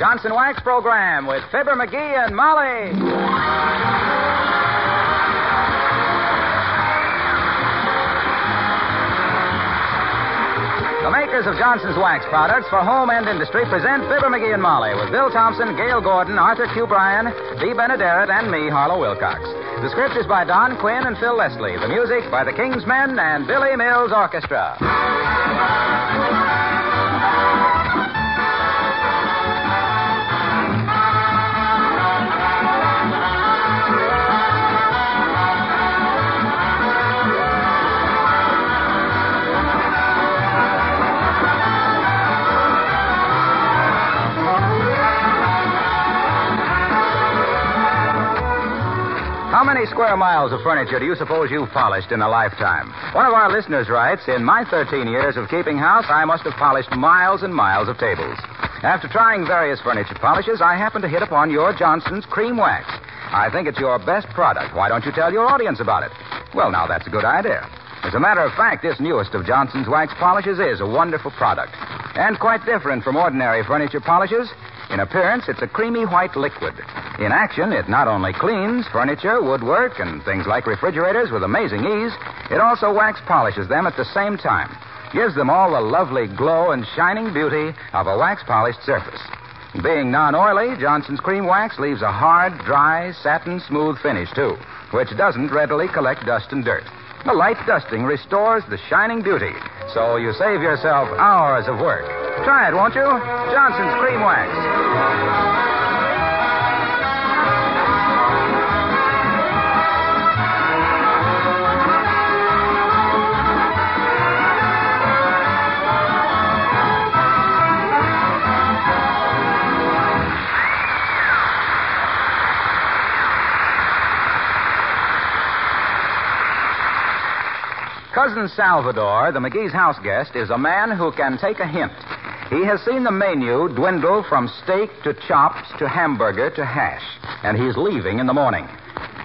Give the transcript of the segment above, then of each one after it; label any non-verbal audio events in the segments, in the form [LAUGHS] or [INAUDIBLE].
Johnson Wax Program with Fibber McGee and Molly. The makers of Johnson's Wax products for home and industry present Fibber McGee and Molly with Bill Thompson, Gale Gordon, Arthur Q. Bryan, Bea Benaderet, and me, Harlow Wilcox. The script is by Don Quinn and Phil Leslie. The music by the King's Men and Billy Mills Orchestra. How many square miles of furniture do you suppose you've polished in a lifetime? One of our listeners writes In my 13 years of keeping house, I must have polished miles and miles of tables. After trying various furniture polishes, I happened to hit upon your Johnson's Cream Wax. I think it's your best product. Why don't you tell your audience about it? Well, now, that's a good idea. As a matter of fact, this newest of Johnson's wax polishes is a wonderful product. And quite different from ordinary furniture polishes. In appearance, it's a creamy white liquid. In action, it not only cleans furniture, woodwork, and things like refrigerators with amazing ease, it also wax polishes them at the same time. Gives them all the lovely glow and shining beauty of a wax polished surface. Being non oily, Johnson's Cream Wax leaves a hard, dry, satin smooth finish, too, which doesn't readily collect dust and dirt. A light dusting restores the shining beauty, so you save yourself hours of work. Try it, won't you? Johnson's Cream Wax. Cousin Salvador, the McGee's house guest, is a man who can take a hint. He has seen the menu dwindle from steak to chops to hamburger to hash, and he's leaving in the morning.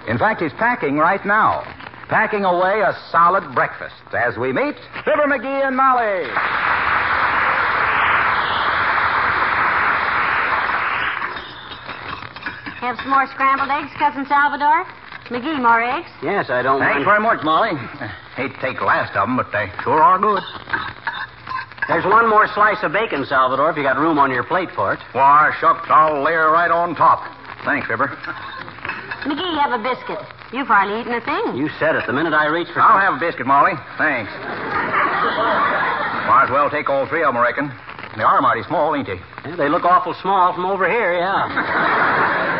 In fact, he's packing right now, packing away a solid breakfast as we meet Fibber McGee and Molly. Have some more scrambled eggs, Cousin Salvador? McGee, more eggs? Yes, I don't Thanks mind. very much, Molly. Hate to take the last of them, but they sure are good. There's one more slice of bacon, Salvador, if you got room on your plate for it. Why, shucks, I'll lay her right on top. Thanks, Fibber. McGee, have a biscuit. You've hardly eaten a thing. You said it the minute I reached for. I'll have a biscuit, Molly. Thanks. Might as well take all three of them, I reckon. They are mighty small, ain't they? Yeah, they look awful small from over here, yeah.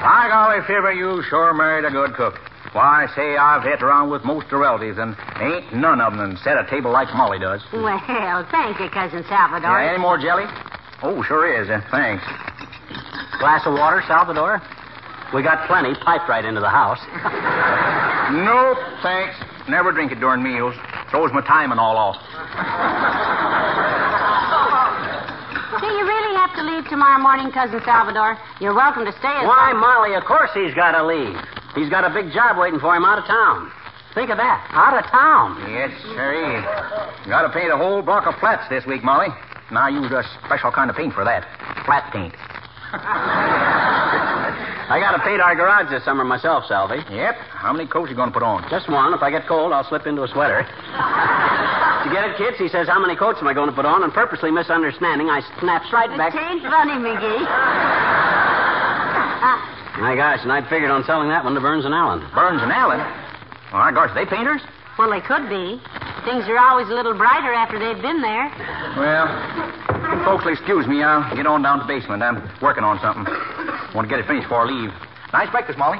By golly, Fibber, you sure married a good cook. Why, say, I've hit around with most of the relatives, and ain't none of them set a table like Molly does. Well, thank you, Cousin Salvador. Yeah, any more jelly? Oh, sure is. Uh, thanks. Glass of water, Salvador? We got plenty piped right into the house. [LAUGHS] Nope, thanks. Never drink it during meals. Throws my time and all off. Do you really have to leave tomorrow morning, Cousin Salvador? You're welcome to stay as Why, long- Molly, of course he's got to leave. He's got a big job waiting for him out of town. Think of that. Out of town. Yes, sir is. Got to paint a whole block of flats this week, Molly. Now you use a special kind of paint for that. Flat paint. [LAUGHS] I got to paint our garage this summer myself, Salvy. Yep. How many coats are you going to put on? Just one. If I get cold, I'll slip into a sweater. [LAUGHS] to get it, kids, he says, How many coats am I going to put on? And purposely misunderstanding, I snaps right back. It ain't funny, McGee. My gosh, and I'd figured on selling that one to Burns and Allen. Burns and Allen. Oh, my gosh, they painters? well, they could be. Things are always a little brighter after they've been there. Well, folks will excuse me. I'll get on down to the basement. I'm working on something. Want to get it finished before I leave. Nice breakfast, Molly.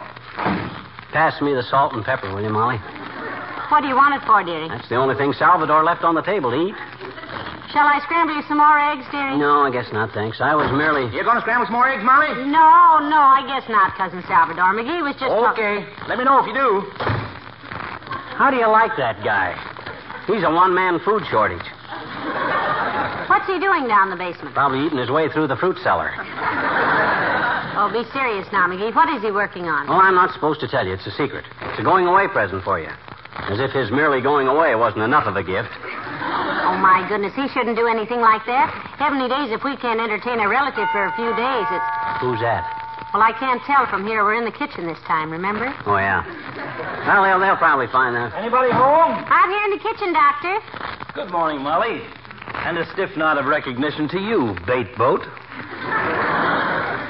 Pass me the salt and pepper, will you, Molly? What do you want it for, dearie? That's the only thing Salvador left on the table to eat. Shall I scramble you some more eggs, dearie? No, I guess not, thanks. I was merely. You're going to scramble some more eggs, Molly? No, no, I guess not, Cousin Salvador. McGee was just. Okay. Let me know if you do. How do you like that guy? He's a one man food shortage. What's he doing down in the basement? Probably eating his way through the fruit cellar. Oh, be serious now, McGee. What is he working on? Oh, I'm not supposed to tell you. It's a secret. It's a going away present for you. As if his merely going away wasn't enough of a gift. Oh, my goodness. He shouldn't do anything like that. Heavenly days, if we can't entertain a relative for a few days, it's. Who's that? Well, I can't tell from here. We're in the kitchen this time, remember? Oh, yeah. Well, they'll, they'll probably find out. Anybody home? Out here in the kitchen, Doctor. Good morning, Molly. And a stiff nod of recognition to you, bait boat.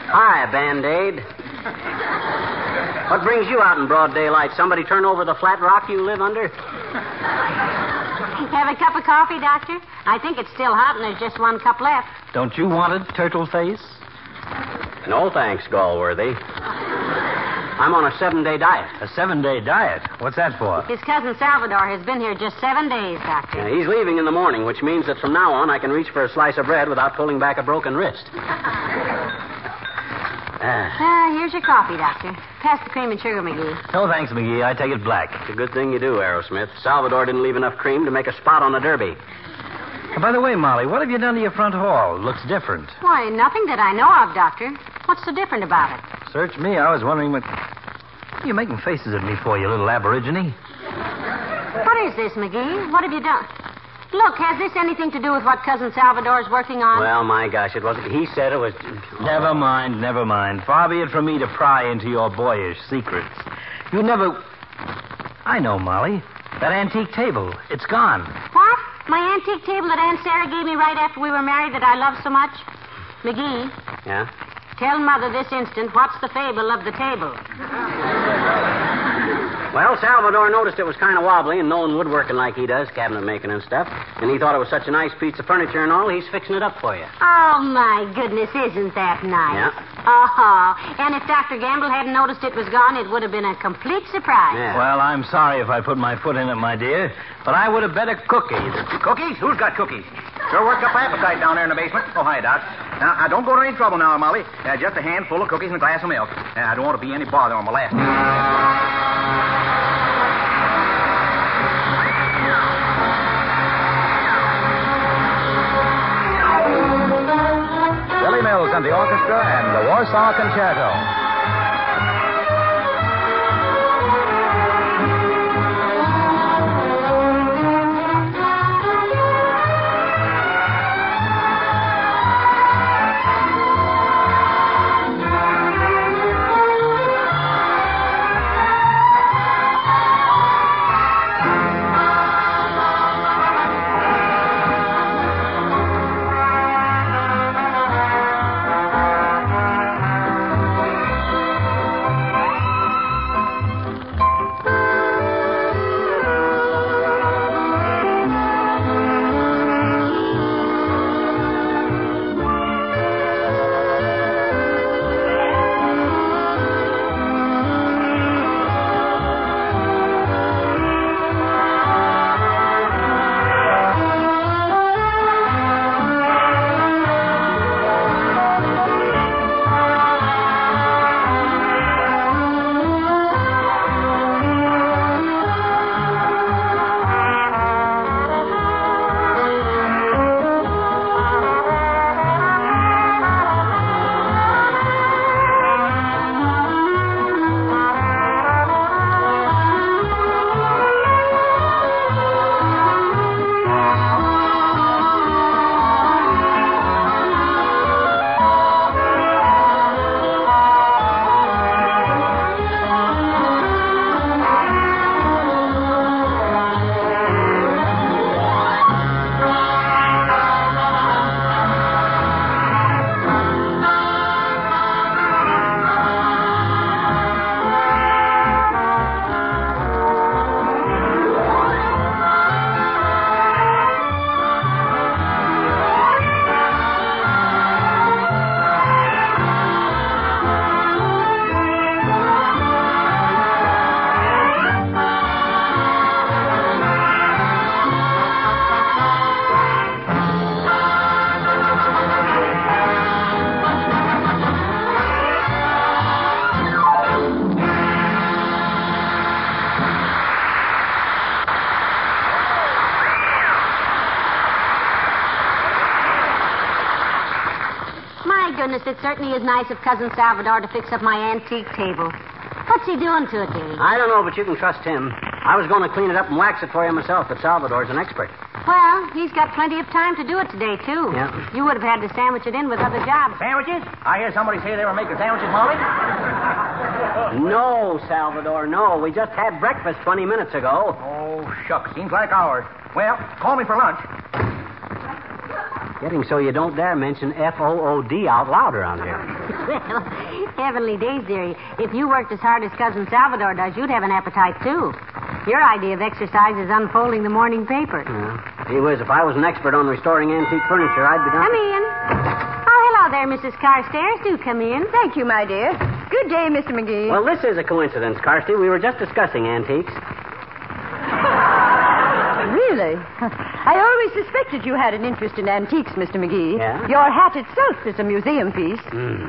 Hi, Band Aid. What brings you out in broad daylight? Somebody turn over the flat rock you live under? Have a cup of coffee, Doctor? I think it's still hot and there's just one cup left. Don't you want it, turtle face? No, thanks, Galworthy. I'm on a seven day diet. A seven day diet. What's that for? His cousin Salvador has been here just seven days, Doctor. Yeah, he's leaving in the morning, which means that from now on I can reach for a slice of bread without pulling back a broken wrist. Ah, Ah, here's your coffee, Doctor. Pass the cream and sugar, McGee. No, thanks, McGee. I take it black. it's a good thing you do, Arrowsmith. Salvador didn't leave enough cream to make a spot on the derby. And by the way, Molly, what have you done to your front hall? Looks different. Why, nothing that I know of, Doctor. What's so different about it? Search me. I was wondering what. What are you making faces at me for, you little aborigine? What is this, McGee? What have you done? Look, has this anything to do with what Cousin Salvador's working on? Well, my gosh, it wasn't. He said it was. Never mind, never mind. Far be it from me to pry into your boyish secrets. You never. I know, Molly. That antique table. It's gone. What? My antique table that Aunt Sarah gave me right after we were married that I love so much? McGee, Yeah? tell Mother this instant what's the fable of the table. Well, Salvador noticed it was kind of wobbly and knowing woodworking like he does, cabinet making and stuff. And he thought it was such a nice piece of furniture and all, he's fixing it up for you. Oh, my goodness, isn't that nice? Yeah. Oh, and if Dr. Gamble hadn't noticed it was gone, it would have been a complete surprise. Yeah. Well, I'm sorry if I put my foot in it, my dear, but I would have bet a cookie. that- Cookies? Who's got cookies? Sure worked up appetite down there in the basement. Oh, hi, Doc. Now, uh, don't go to any trouble now, Molly. Uh, just a handful of cookies and a glass of milk. Uh, I don't want to be any bother on my last. And the orchestra and the Warsaw Concerto. It certainly is nice of Cousin Salvador to fix up my antique table. What's he doing to it, dearie? I don't know, but you can trust him. I was going to clean it up and wax it for you myself, but Salvador's an expert. Well, he's got plenty of time to do it today, too. Yeah. You would have had to sandwich it in with other jobs. Sandwiches? I hear somebody say they were making sandwiches, Molly. No, Salvador, no. We just had breakfast 20 minutes ago. Oh, shucks. Seems like hours. Well, call me for lunch. Getting so you don't dare mention F O O D out loud around here. Well, heavenly days, dearie. If you worked as hard as Cousin Salvador does, you'd have an appetite, too. Your idea of exercise is unfolding the morning paper. Yeah. Gee whiz, if I was an expert on restoring antique furniture, I'd be done. Come in. Oh, hello there, Mrs. Carstairs. Do come in. Thank you, my dear. Good day, Mr. McGee. Well, this is a coincidence, Carsty. We were just discussing antiques. [LAUGHS] I always suspected you had an interest in antiques, Mr. McGee. Yeah? Your hat itself is a museum piece. Hmm.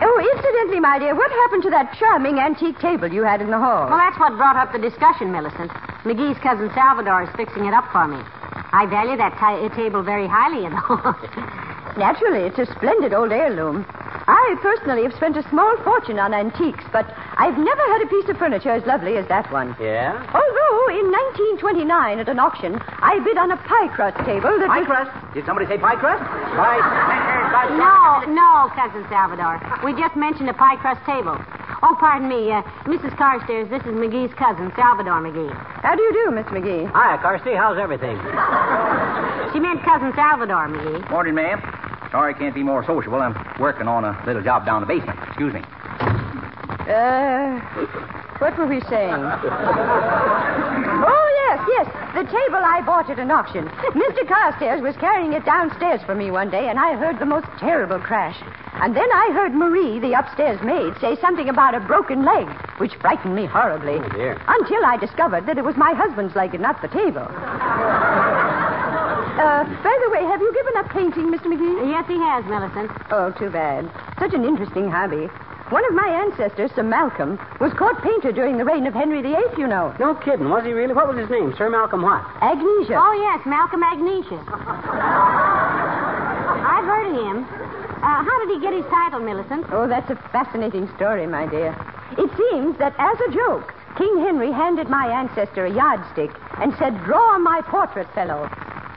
Oh, incidentally, my dear, what happened to that charming antique table you had in the hall? Well, that's what brought up the discussion, Millicent. McGee's cousin Salvador is fixing it up for me. I value that ti- table very highly, you know. [LAUGHS] Naturally, it's a splendid old heirloom. I personally have spent a small fortune on antiques, but I've never had a piece of furniture as lovely as that one. Yeah? Although, in 1929, at an auction, I bid on a pie crust table that Pie was... crust? Did somebody say pie crust? Pie. no, no, cousin Salvador. We just mentioned a pie crust table. Oh, pardon me, uh, Mrs. Carstairs. This is McGee's cousin, Salvador McGee. How do you do, Miss McGee? Hi, Carsty. How's everything? She meant cousin Salvador McGee. Morning, ma'am. Sorry I can't be more sociable. I'm working on a little job down the basement. Excuse me. Uh, what were we saying? oh, yes, yes. The table I bought at an auction. Mr. Carstairs was carrying it downstairs for me one day, and I heard the most terrible crash. And then I heard Marie, the upstairs maid, say something about a broken leg, which frightened me horribly. Oh, dear. Until I discovered that it was my husband's leg and not the table. Uh, by the way, have you given up painting, Mr. McGee? Yes, he has, Millicent. Oh, too bad. Such an interesting hobby. One of my ancestors, Sir Malcolm, was court painter during the reign of Henry VIII, you know. No kidding, was he really? What was his name? Sir Malcolm what? Agnesia. Oh, yes, Malcolm Agnesia. [LAUGHS] I've heard of him. Uh, how did he get his title, Millicent? Oh, that's a fascinating story, my dear. It seems that as a joke, King Henry handed my ancestor a yardstick and said, Draw my portrait, fellow.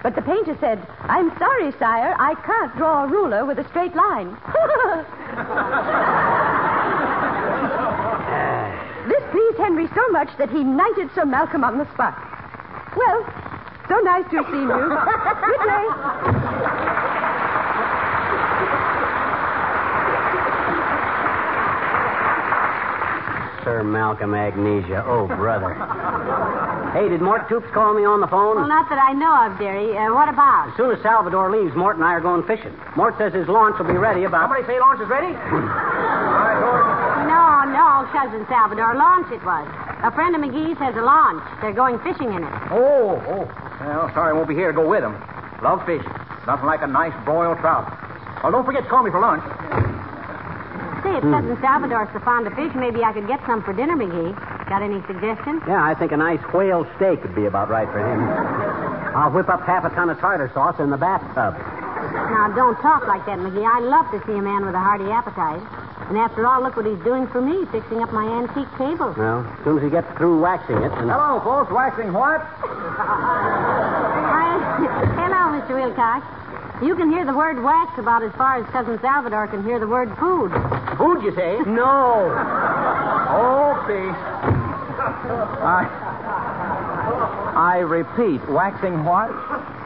But the painter said, I'm sorry, sire, I can't draw a ruler with a straight line. [LAUGHS] this pleased Henry so much that he knighted Sir Malcolm on the spot. Well, so nice to have seen you. Good day. Sir Malcolm Agnesia. Oh, brother. hey, did Mort Toops call me on the phone? Well, not that I know of, dearie. Uh, what about? As soon as Salvador leaves, Mort and I are going fishing. Mort says his launch will be ready about. Somebody say launch is ready? [LAUGHS] No, no, cousin Salvador. Launch it was. A friend of McGee's has a launch. They're going fishing in it. Oh, oh. Well, sorry I won't be here to go with them. Love fishing. Nothing like a nice broiled trout. Well, don't forget to call me for lunch. Say, if cousin Salvador's so fond of fish, maybe I could get some for dinner, McGee. Got any suggestions? Yeah, I think a nice whale steak would be about right for him. I'll whip up half a ton of tartar sauce in the bathtub. Now, don't talk like that, McGee. I love to see a man with a hearty appetite. And after all, look what he's doing for me, fixing up my antique table. Well, as soon as he gets through waxing it, and Hello, folks. Waxing what? [LAUGHS] Hi. Hello, Mr. Wilcox. You can hear the word wax about as far as Cousin Salvador can hear the word food. Food, you say? No. Oh, Okay. I. I repeat, waxing what?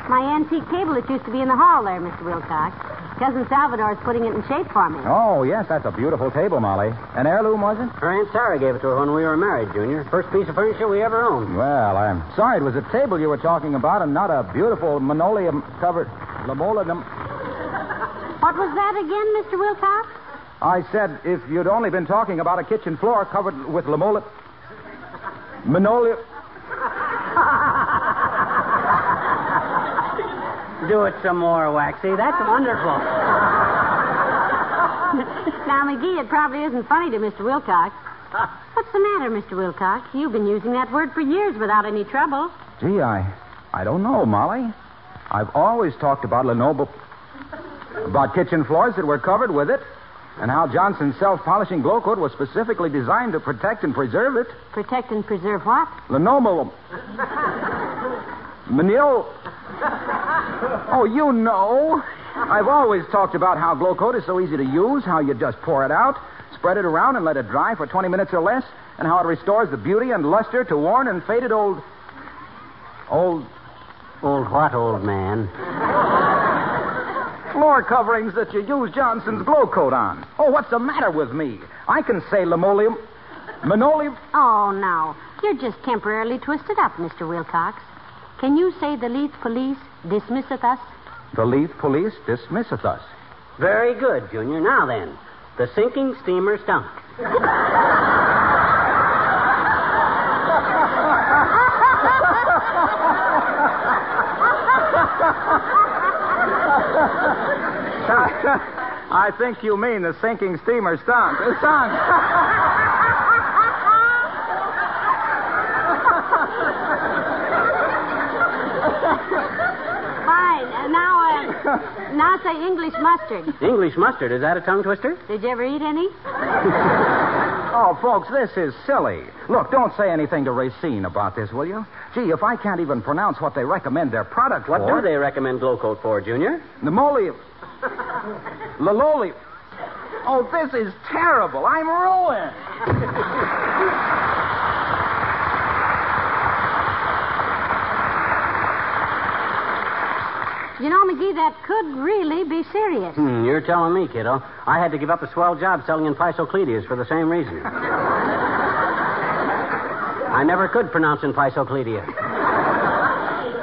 My antique table that used to be in the hall there, Mr. Wilcox. Cousin Salvador is putting it in shape for me. Oh, yes, that's a beautiful table, Molly. An heirloom, was it? her Aunt Sarah gave it to her when we were married, Junior. First piece of furniture we ever owned. Well, I'm sorry it was a table you were talking about and not a beautiful linoleum covered linoleum. What was that again, Mr. Wilcox? I said if you'd only been talking about a kitchen floor covered with linoleum. Linoleum. [LAUGHS] Do it some more, Waxy. That's wonderful. [LAUGHS] now, McGee, it probably isn't funny to Mr. Wilcox. What's the matter, Mr. Wilcox? You've been using that word for years without any trouble. Gee, I, I don't know, Molly. I've always talked about linoleum. about kitchen floors that were covered with it, and how Johnson's self-polishing Glo-Coat was specifically designed to protect and preserve it. Protect and preserve what? Linoleum. Manil. Oh, you know. I've always talked about how Glo-Coat is so easy to use, how you just pour it out, spread it around, and let it dry for 20 minutes or less, and how it restores the beauty and luster to worn and faded old. old. Old what, old man? Floor coverings that you use Johnson's Glo-Coat on. Oh, what's the matter with me? I can say linoleum. Linoleum. Oh, now. You're just temporarily twisted up, Mr. Wilcox. Can you say the Leith police dismisseth us? The Leith police dismisseth us. Very good, Junior. Now then, the sinking steamer stunk. [LAUGHS] [LAUGHS] I think you mean the sinking steamer stunk. It sunk. Fine. Uh, now, uh, now say English mustard. English mustard, is that a tongue twister? Did you ever eat any? [LAUGHS] Oh, folks, this is silly. Look, don't say anything to Racine about this, will you? Gee, if I can't even pronounce what they recommend their product What for. do they recommend Glo-Coat for, Junior? Pneumolium. Liloli. Oh, this is terrible. I'm ruined. You know, McGee, that could really be serious. Hmm, you're telling me, kiddo. I had to give up a swell job selling in Encyclopedias for the same reason. [LAUGHS] I never could pronounce in Encyclopedia.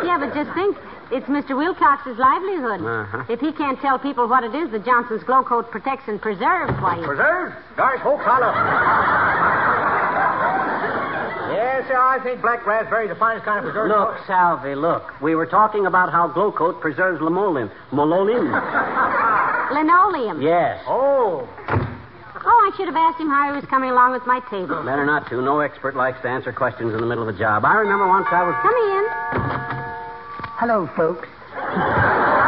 Yeah, but just think. It's Mr. Wilcox's livelihood. Uh-huh. If he can't tell people what it is that Johnson's Glo-Coat protects and preserves, why... Preserves? Gosh, whole collar. yes, sir, I think black raspberry is the finest kind of preserve. Look, Salvi, look. We were talking about how Glo-Coat preserves linoleum. Linoleum. Linoleum. Yes. Oh. Oh, I should have asked him how he was coming along with my table. Better not to. No expert likes to answer questions in the middle of a job. I remember once I was. Come in. Hello, folks. [LAUGHS]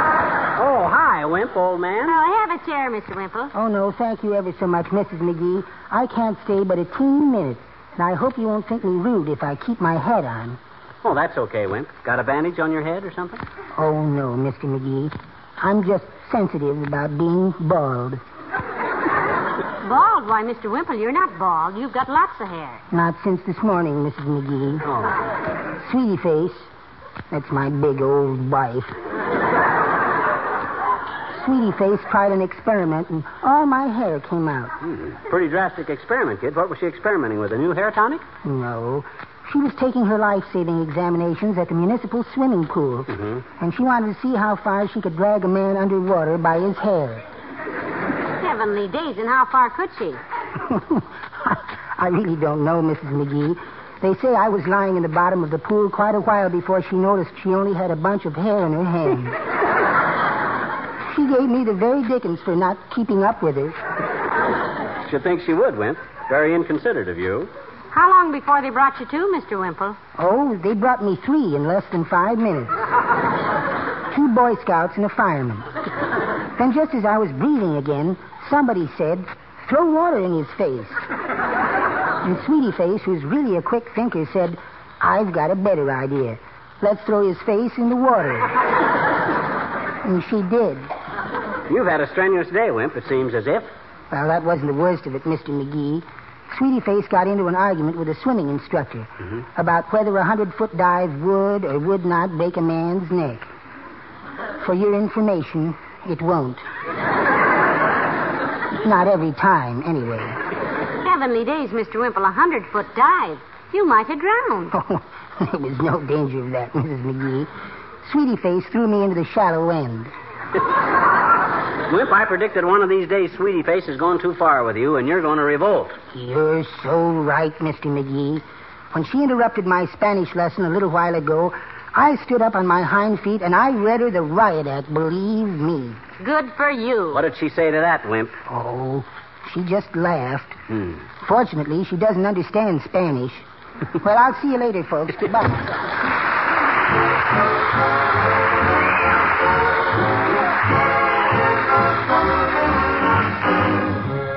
Oh, hi, Wimp, old man. Oh, have a chair, Mr. Wimple. Oh, no, thank you ever so much, Mrs. McGee. I can't stay but a teeny minute, and I hope you won't think me rude if I keep my hat on. Oh, that's okay, Wimp. Got a bandage on your head or something? Oh, no, Mr. McGee. I'm just sensitive about being bald. [LAUGHS] Bald? Why, Mr. Wimple, you're not bald. You've got lots of hair. Not since this morning, Mrs. McGee. Oh. Sweetie Face, that's my big old wife. Sweetie Face tried an experiment, and all my hair came out. Hmm. Pretty drastic experiment, kid. What was she experimenting with? A new hair tonic? No. She was taking her life saving examinations at the municipal swimming pool. And she wanted to see how far she could drag a man underwater by his hair. Heavenly days, and how far could she? [LAUGHS] I really don't know, Mrs. McGee. They say I was lying in the bottom of the pool quite a while before she noticed she only had a bunch of hair in her hand. she gave me the very dickens for not keeping up with her. Should think she would, Wimp. Very inconsiderate of you. How long before they brought you to, Mr. Wimple? Oh, they brought me three in less than five minutes. Two Boy Scouts and a fireman. Then, just as I was breathing again, somebody said, throw water in his face. And Sweetie Face, who's really a quick thinker, said, I've got a better idea. Let's throw his face in the water. [LAUGHS] And she did. You've had a strenuous day, Wimp, it seems as if. Well, that wasn't the worst of it, Mr. McGee. Sweetie Face got into an argument with a swimming instructor mm-hmm. about whether a hundred foot dive would or would not break a man's neck. For your information, it won't. [LAUGHS] not every time, anyway. Heavenly days, Mr. Wimple, a hundred foot dive. You might have drowned. [LAUGHS] Oh, there was no danger of that, Mrs. McGee. Sweetie Face threw me into the shallow end. [LAUGHS] Wimp, I predicted one of these days Sweetie Face is going too far with you, and you're going to revolt. You're so right, Mr. McGee. When she interrupted my Spanish lesson a little while ago, I stood up on my hind feet and I read her the riot act, believe me. Good for you. What did she say to that, Wimp? Oh, she just laughed. Hmm. Fortunately, she doesn't understand Spanish. well, I'll see you later, folks. Goodbye.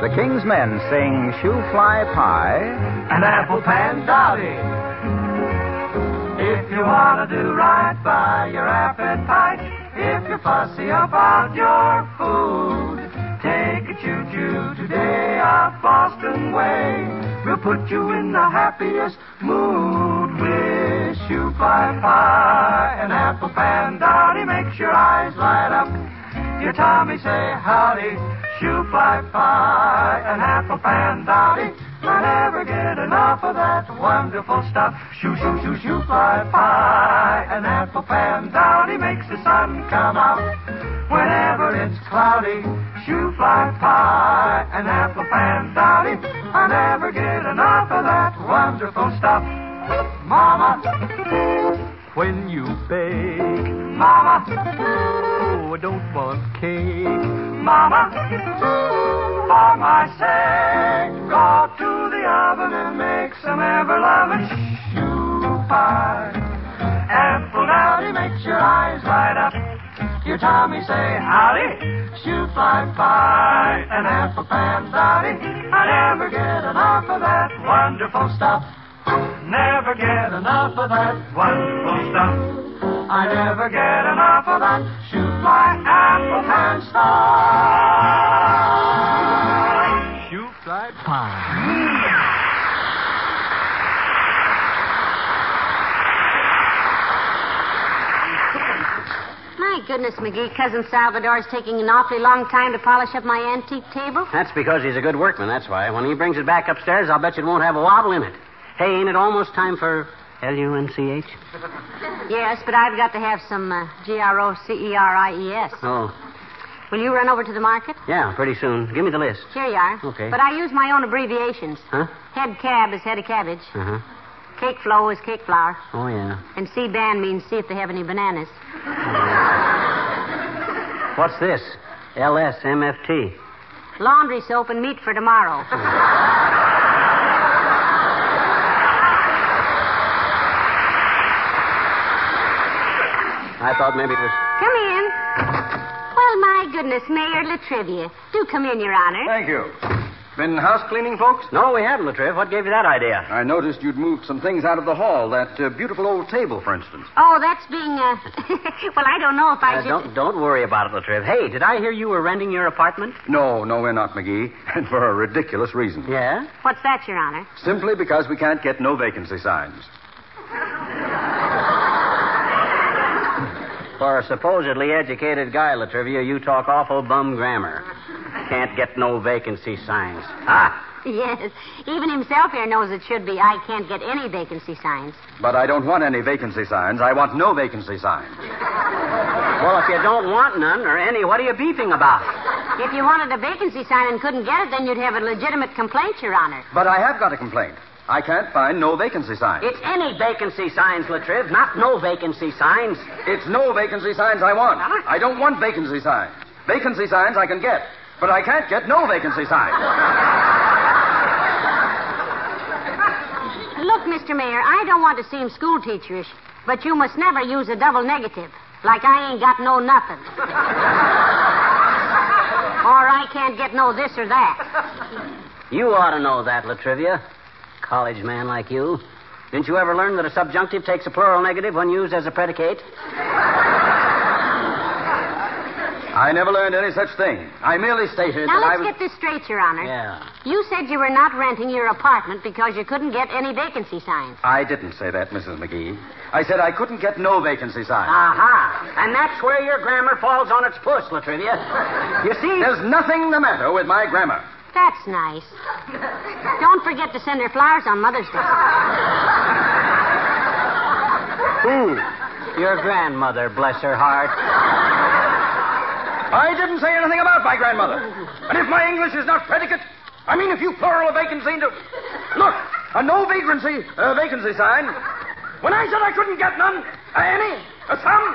The King's Men sing Shoe Fly Pie. and apple pan dowdy. If you want to do right by your appetite, if you're fussy about your food, take a choo-choo today our Boston way. We'll put you in the happiest mood with shoe fly pie and apple pan dowdy. Makes your eyes light up. Your Tommy say howdy, shoe fly pie and apple pan dowdy. I never get enough of that wonderful stuff. Shoo, shoo, shoo, shoo, fly pie and apple pan dowdy makes the sun come out. Whenever it's cloudy, shoo, fly pie and apple pan dowdy. I never get enough of that wonderful stuff. Mama, when you bake, Mama, oh, I don't want cake. Mama, for my sake, go to the oven and make some ever-loving shoe pie. Apple dowdy makes your eyes light up. Your Tommy say howdy, Shoot fly pie, and apple pan dowdy. I never get enough of that wonderful stuff. Never get enough of that wonderful stuff. I never get enough of that shoot fly apple pan stuff. Goodness, McGee, Cousin Salvador's taking an awfully long time to polish up my antique table. That's because he's a good workman, that's why. When he brings it back upstairs, I'll bet you it won't have a wobble in it. Hey, ain't it almost time for L-U-N-C-H? [LAUGHS] Yes, but I've got to have some uh, G-R-O-C-E-R-I-E-S. Oh, Will you run over to the market? yeah, pretty soon. Give me the list. Here you are. Okay. But I use my own abbreviations. Huh? Head cab is head of cabbage. Uh-huh. Cake flow is cake flour. Oh, yeah. And C band means see if they have any bananas. What's this? L-S-M-F-T. Laundry soap and meat for tomorrow. I thought maybe it was... Come in. Well, my goodness, Mayor La Trivia. Do come in, Your Honor. Thank you. Been house cleaning, folks? No, we haven't, La Triv. What gave you that idea? I noticed you'd moved some things out of the hall. That uh, beautiful old table, for instance. Oh, that's being, uh... [LAUGHS] well, I don't know if I Uh, should... don't, don't worry about it, La Triv. Hey, did I hear you were renting your apartment? No, no, we're not, McGee. [LAUGHS] And for a ridiculous reason. Yeah? What's that, Your Honor? Simply because we can't get no vacancy signs. For a supposedly educated guy, La Trivia, you talk awful bum grammar. Can't get no vacancy signs. Ah! Yes. Even himself here knows it should be I can't get any vacancy signs. But I don't want any vacancy signs. I want no vacancy signs. Well, if you don't want none or any, what are you beefing about? If you wanted a vacancy sign and couldn't get it, then you'd have a legitimate complaint, Your Honor. But I have got a complaint. I can't find no vacancy signs. It's any vacancy signs, La Triv, not no vacancy signs. It's no vacancy signs I want. I don't want vacancy signs. Vacancy signs I can get, but I can't get no vacancy signs. Look, Mr. Mayor, I don't want to seem school teacherish, but you must never use a double negative. Like I ain't got no nothing. or I can't get no this or that. You ought to know that, La Trivia. College man like you. Didn't you ever learn that a subjunctive takes a plural negative when used as a predicate? I never learned any such thing. I merely stated Now that I let's was. get this straight, Your Honor. Yeah. You said you were not renting your apartment because you couldn't get any vacancy signs. I didn't say that, Mrs. McGee. I said I couldn't get no vacancy signs. Aha. And that's where your grammar falls on its puss, La Trivia. [LAUGHS] You see, There's nothing the matter with my grammar. That's nice. Don't forget to send her flowers on Mother's Day. Who? Your grandmother, bless her heart. I didn't say anything about my grandmother. And if my English is not predicate, I mean if you plural a vacancy into. Look, a no vacancy, uh, vacancy sign. When I said I couldn't get none, uh, any, uh, some,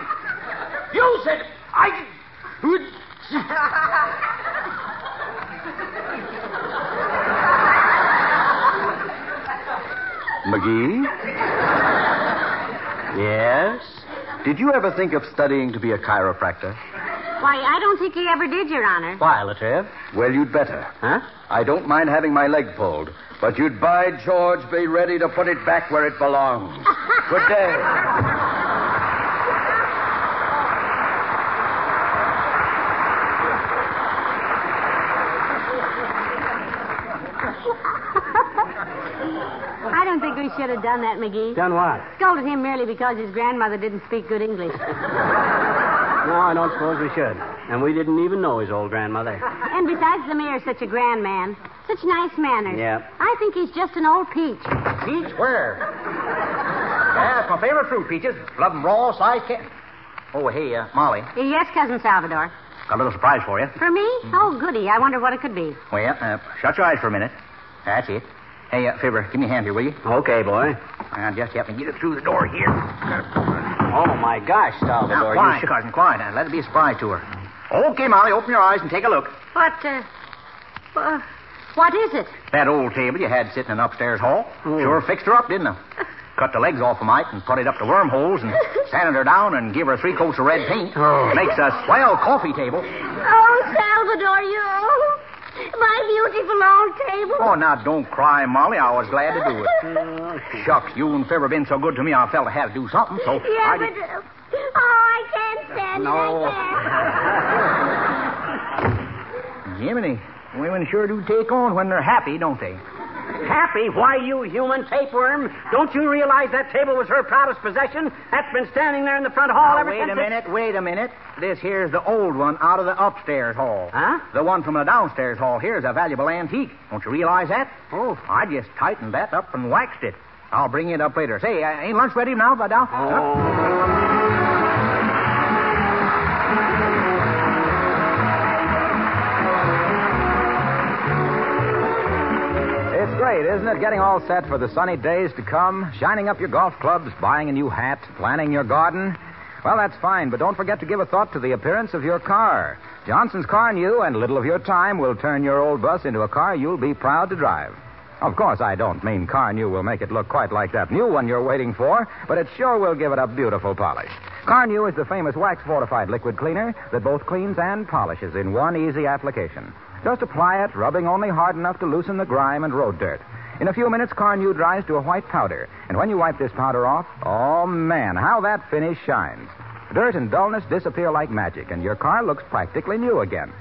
you said I. would. McGee, Yes? did you ever think of studying to be a chiropractor? Why, I don't think he ever did, Your Honor. Why, La Triv? Well, you'd better. Huh? I don't mind having my leg pulled, but you'd by George be ready to put it back where it belongs. [LAUGHS] Good day. [LAUGHS] I don't think we should have done that, McGee. Done what? Scolded him merely because his grandmother didn't speak good English. [LAUGHS] No, I don't suppose we should. And we didn't even know his old grandmother. [LAUGHS] And besides, the mayor's such a grand man. Such nice manners. Yeah. I think he's just an old peach. Peach, where? yeah, it's my favorite fruit, peaches. Love 'em raw, sliced, can. Oh, hey, uh, Molly, Yes, Cousin Salvador. got a little surprise for you. For me? Oh, goody. I wonder what it could be. Well, uh, shut your eyes for a minute. That's it. Hey, uh, Fibber, give me a hand here, will you? Okay, boy. Uh, just help me get it through the door here. Oh, my gosh, Now, Salvador. quiet, you cousin, quiet. Now, let it be a surprise to her. Okay, Molly, open your eyes and take a look. What, uh, uh, what is it? That old table you had sitting in upstairs hall. Sure fixed her up, didn't I? Cut the legs off a mite and put it up to wormholes and [LAUGHS] sanded her down and give her three coats of red paint. Oh. Makes a swell coffee table. Oh, Salvador, you. My beautiful old table. Oh, now don't cry, Molly. I was glad to do it. [LAUGHS] Shucks, you and Fibber been so good to me, I felt I had to do something. So Yeah, I but. did- Uh, oh, I can't stand No. it. I can't. [LAUGHS] Jiminy, women sure do take on when they're happy, don't they? Happy? Why, you human tapeworm? Don't you realize that table was her proudest possession? That's been standing there in the front hall Now, ever wait since. a it- minute, wait a minute. This here's the old one out of the upstairs hall. Huh? The one from the downstairs hall here's a valuable antique. Don't you realize that? Oh. I just tightened that up and waxed it. I'll bring it up later. Say, uh, ain't lunch ready now, Vidal? Oh. Great, isn't it? Getting all set for the sunny days to come, shining up your golf clubs, buying a new hat, planning your garden. Well, that's fine, but don't forget to give a thought to the appearance of your car. Johnson's Carnu and a little of your time will turn your old bus into a car you'll be proud to drive. Of course, I don't mean Carnu will make it look quite like that new one you're waiting for, but it sure will give it a beautiful polish. Carnu is the famous wax fortified liquid cleaner that both cleans and polishes in one easy application. Just apply it, rubbing only hard enough to loosen the grime and road dirt. In a few minutes, Carnu dries to a white powder, and when you wipe this powder off, oh man, how that finish shines. Dirt and dullness disappear like magic, and your car looks practically new again.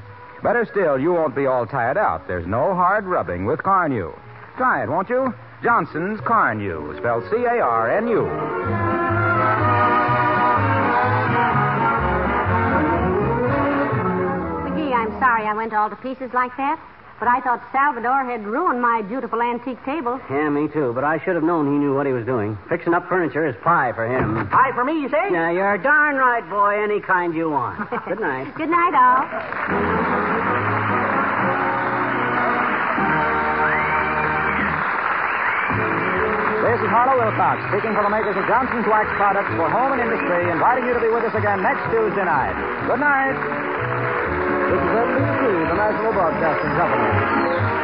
Better still, you won't be all tired out. There's no hard rubbing with Carnu. Try it, won't you? Johnson's Carnu, spelled C A R N U. sorry I went all to pieces like that, but I thought Salvador had ruined my beautiful antique table. Yeah, me too, but I should have known he knew what he was doing. Fixing up furniture is pie for him. Pie for me, you say? Yeah, you're darn right, boy. Any kind you want. [LAUGHS] Good night. Good night, all. This is Harlow Wilcox, speaking for the makers of Johnson's Wax Products for Home and Industry, inviting you to be with us again next Tuesday night. Good night. The National Broadcasting Company.